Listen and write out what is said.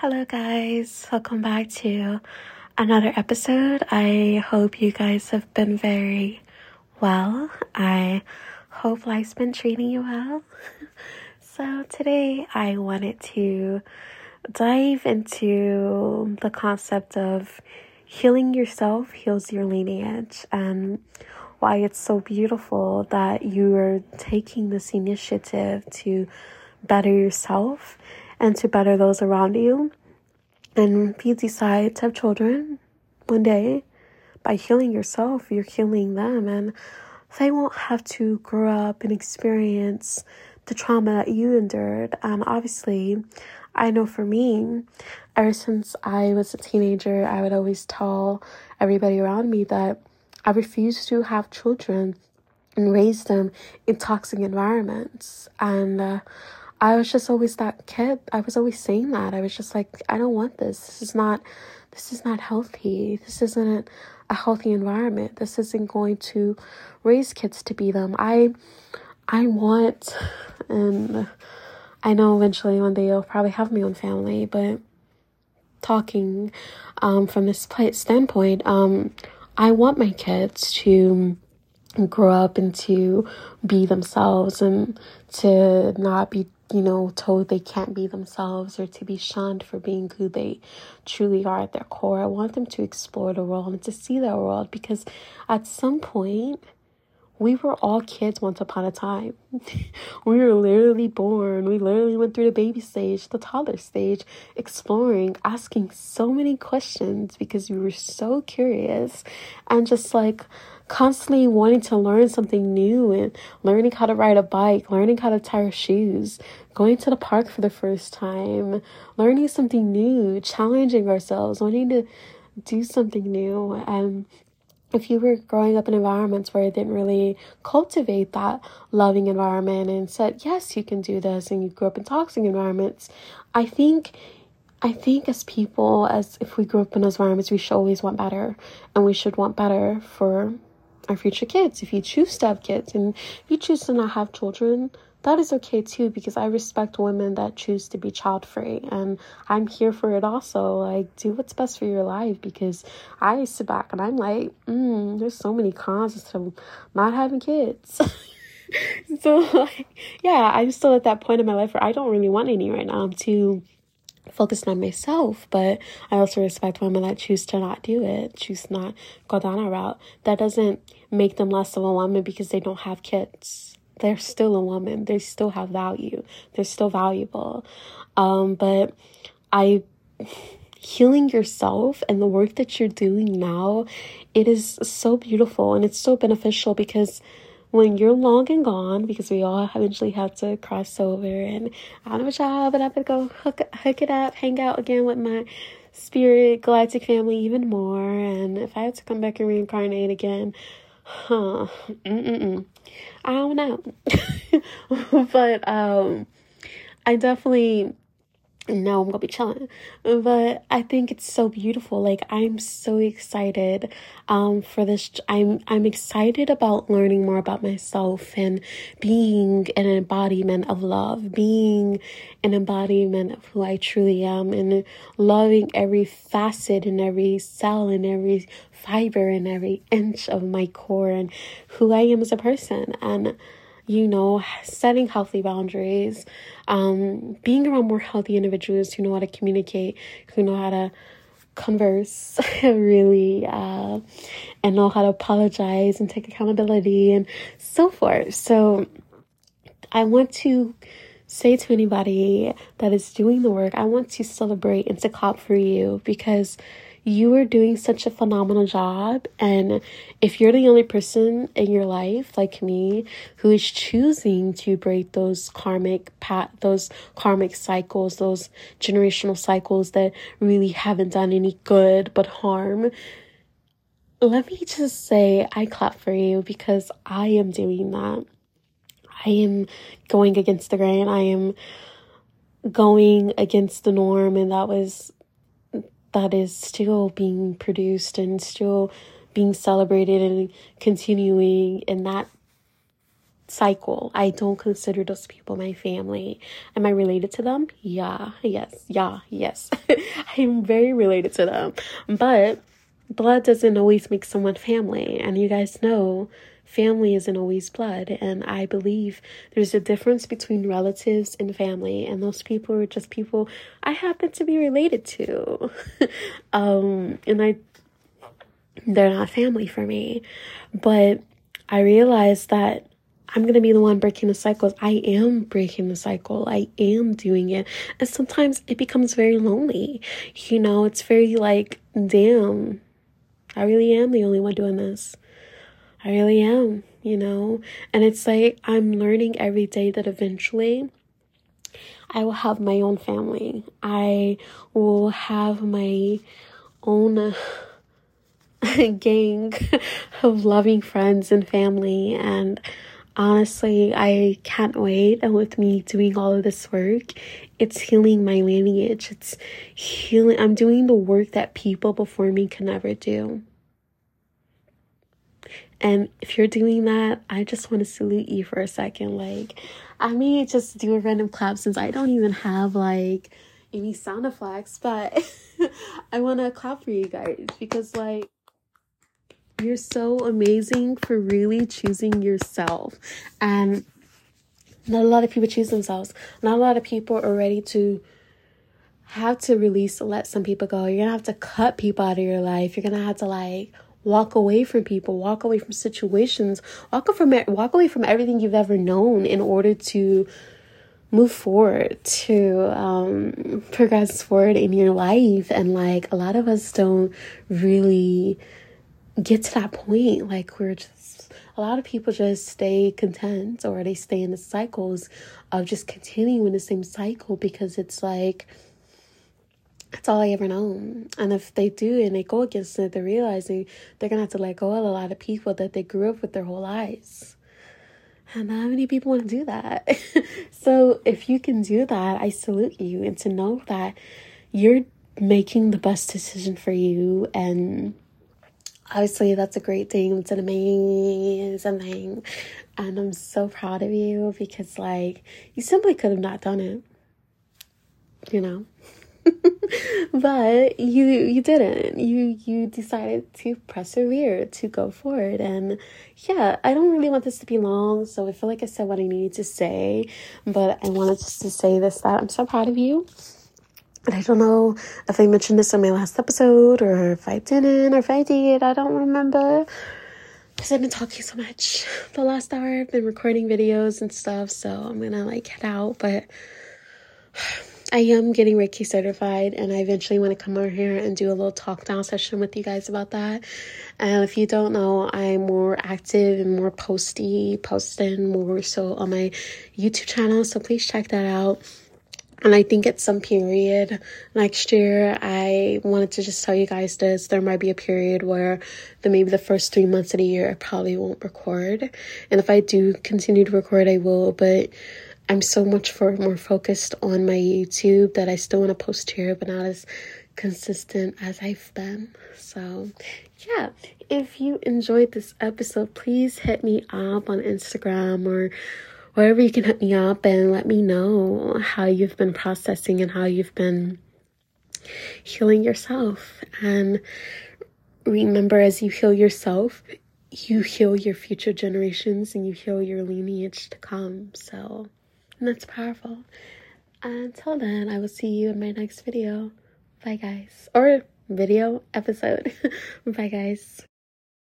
Hello, guys. Welcome back to another episode. I hope you guys have been very well. I hope life's been treating you well. So, today I wanted to dive into the concept of healing yourself heals your lineage and why it's so beautiful that you are taking this initiative to better yourself and to better those around you. And if you decide to have children one day, by healing yourself, you're healing them, and they won't have to grow up and experience the trauma that you endured. And obviously, I know for me, ever since I was a teenager, I would always tell everybody around me that I refuse to have children and raise them in toxic environments. And uh, I was just always that kid. I was always saying that. I was just like, I don't want this. This is not this is not healthy. This isn't a healthy environment. This isn't going to raise kids to be them. I I want and I know eventually one day I'll probably have my own family, but talking um from this standpoint, um I want my kids to grow up and to be themselves and to not be you know, told they can't be themselves or to be shunned for being who they truly are at their core. I want them to explore the world and to see their world because at some point, we were all kids once upon a time. we were literally born. We literally went through the baby stage, the toddler stage, exploring, asking so many questions because we were so curious and just like constantly wanting to learn something new and learning how to ride a bike, learning how to tie shoes, going to the park for the first time, learning something new, challenging ourselves, wanting to do something new. And if you were growing up in environments where it didn't really cultivate that loving environment and said, yes, you can do this, and you grew up in toxic environments, I think I think as people, as if we grew up in those environments, we should always want better and we should want better for our future kids. If you choose to have kids and you choose to not have children, that is okay too because I respect women that choose to be child free and I'm here for it also. Like, do what's best for your life because I sit back and I'm like, mm, there's so many cons to not having kids. so, like, yeah, I'm still at that point in my life where I don't really want any right now. I'm too focused on myself, but I also respect women that choose to not do it, choose not go down a route. That doesn't make them less of a woman because they don't have kids. They're still a woman. They still have value. They're still valuable. Um, but I healing yourself and the work that you're doing now, it is so beautiful and it's so beneficial because when you're long and gone, because we all eventually have to cross over and I don't have a job and I'm gonna go hook, hook it up, hang out again with my spirit galactic family even more. And if I have to come back and reincarnate again, huh, mm-mm-mm. I don't know. but um, I definitely now I'm gonna be chilling. But I think it's so beautiful. Like I'm so excited um for this I'm I'm excited about learning more about myself and being an embodiment of love, being an embodiment of who I truly am and loving every facet and every cell and every fiber and every inch of my core and who I am as a person and you know, setting healthy boundaries, um, being around more healthy individuals who know how to communicate, who know how to converse really uh, and know how to apologize and take accountability and so forth. So I want to say to anybody that is doing the work, I want to celebrate and to clap for you because you are doing such a phenomenal job. And if you're the only person in your life, like me, who is choosing to break those karmic pat those karmic cycles, those generational cycles that really haven't done any good but harm, let me just say I clap for you because I am doing that. I am going against the grain. I am going against the norm, and that was that is still being produced and still being celebrated and continuing in that cycle. I don't consider those people my family. Am I related to them? Yeah, yes, yeah, yes. I'm very related to them. But blood doesn't always make someone family. And you guys know family isn't always blood. And I believe there's a difference between relatives and family. And those people are just people I happen to be related to. um, and I, they're not family for me. But I realized that I'm going to be the one breaking the cycles. I am breaking the cycle. I am doing it. And sometimes it becomes very lonely. You know, it's very like, damn, I really am the only one doing this. I really am, you know? And it's like I'm learning every day that eventually I will have my own family. I will have my own gang of loving friends and family and honestly i can't wait and with me doing all of this work. It's healing my lineage. It's healing i'm doing the work that people before me can never do. And if you're doing that i just want to salute you for a second like i may just do a random clap since i don't even have like any sound effects but i want to clap for you guys because like you're so amazing for really choosing yourself. And not a lot of people choose themselves. Not a lot of people are ready to have to release, let some people go. You're gonna have to cut people out of your life. You're gonna have to like walk away from people, walk away from situations, walk from walk away from everything you've ever known in order to move forward, to um, progress forward in your life. And like a lot of us don't really get to that point like we're just a lot of people just stay content or they stay in the cycles of just continuing the same cycle because it's like that's all I ever know. And if they do and they go against it, they're realizing they're gonna have to let go of a lot of people that they grew up with their whole lives. And how many people want to do that? so if you can do that, I salute you and to know that you're making the best decision for you and obviously that's a great thing. It's an amazing thing and i'm so proud of you because like you simply could have not done it you know? But you you didn't. You you decided to persevere to go forward. And yeah i don't really want this to be long so i feel like i said what i needed to say. But i wanted just to say this that i'm so proud of you I don't know if I mentioned this in my last episode or if I didn't or if I did. I don't remember. Because I've been talking so much the last hour. I've been recording videos and stuff. So I'm going to like head out. But I am getting Reiki certified. And I eventually want to come over here and do a little talk down session with you guys about that. And if you don't know, I'm more active and more posty, posting more so on my YouTube channel. So please check that out. And I think at some period next year, I wanted to just tell you guys this. There might be a period where the maybe the first three months of the year I probably won't record. And if I do continue to record, I will. But I'm so much for more focused on my YouTube that I still want to post here, but not as consistent as I've been. So yeah, if you enjoyed this episode, please hit me up on Instagram or wherever you can hit me up and let me know how you've been processing and how you've been healing yourself. And remember, as you heal yourself, you heal your future generations and you heal your lineage to come. So that's powerful. Until then, I will see you in my next video. Bye, guys. Or video episode. Bye, guys.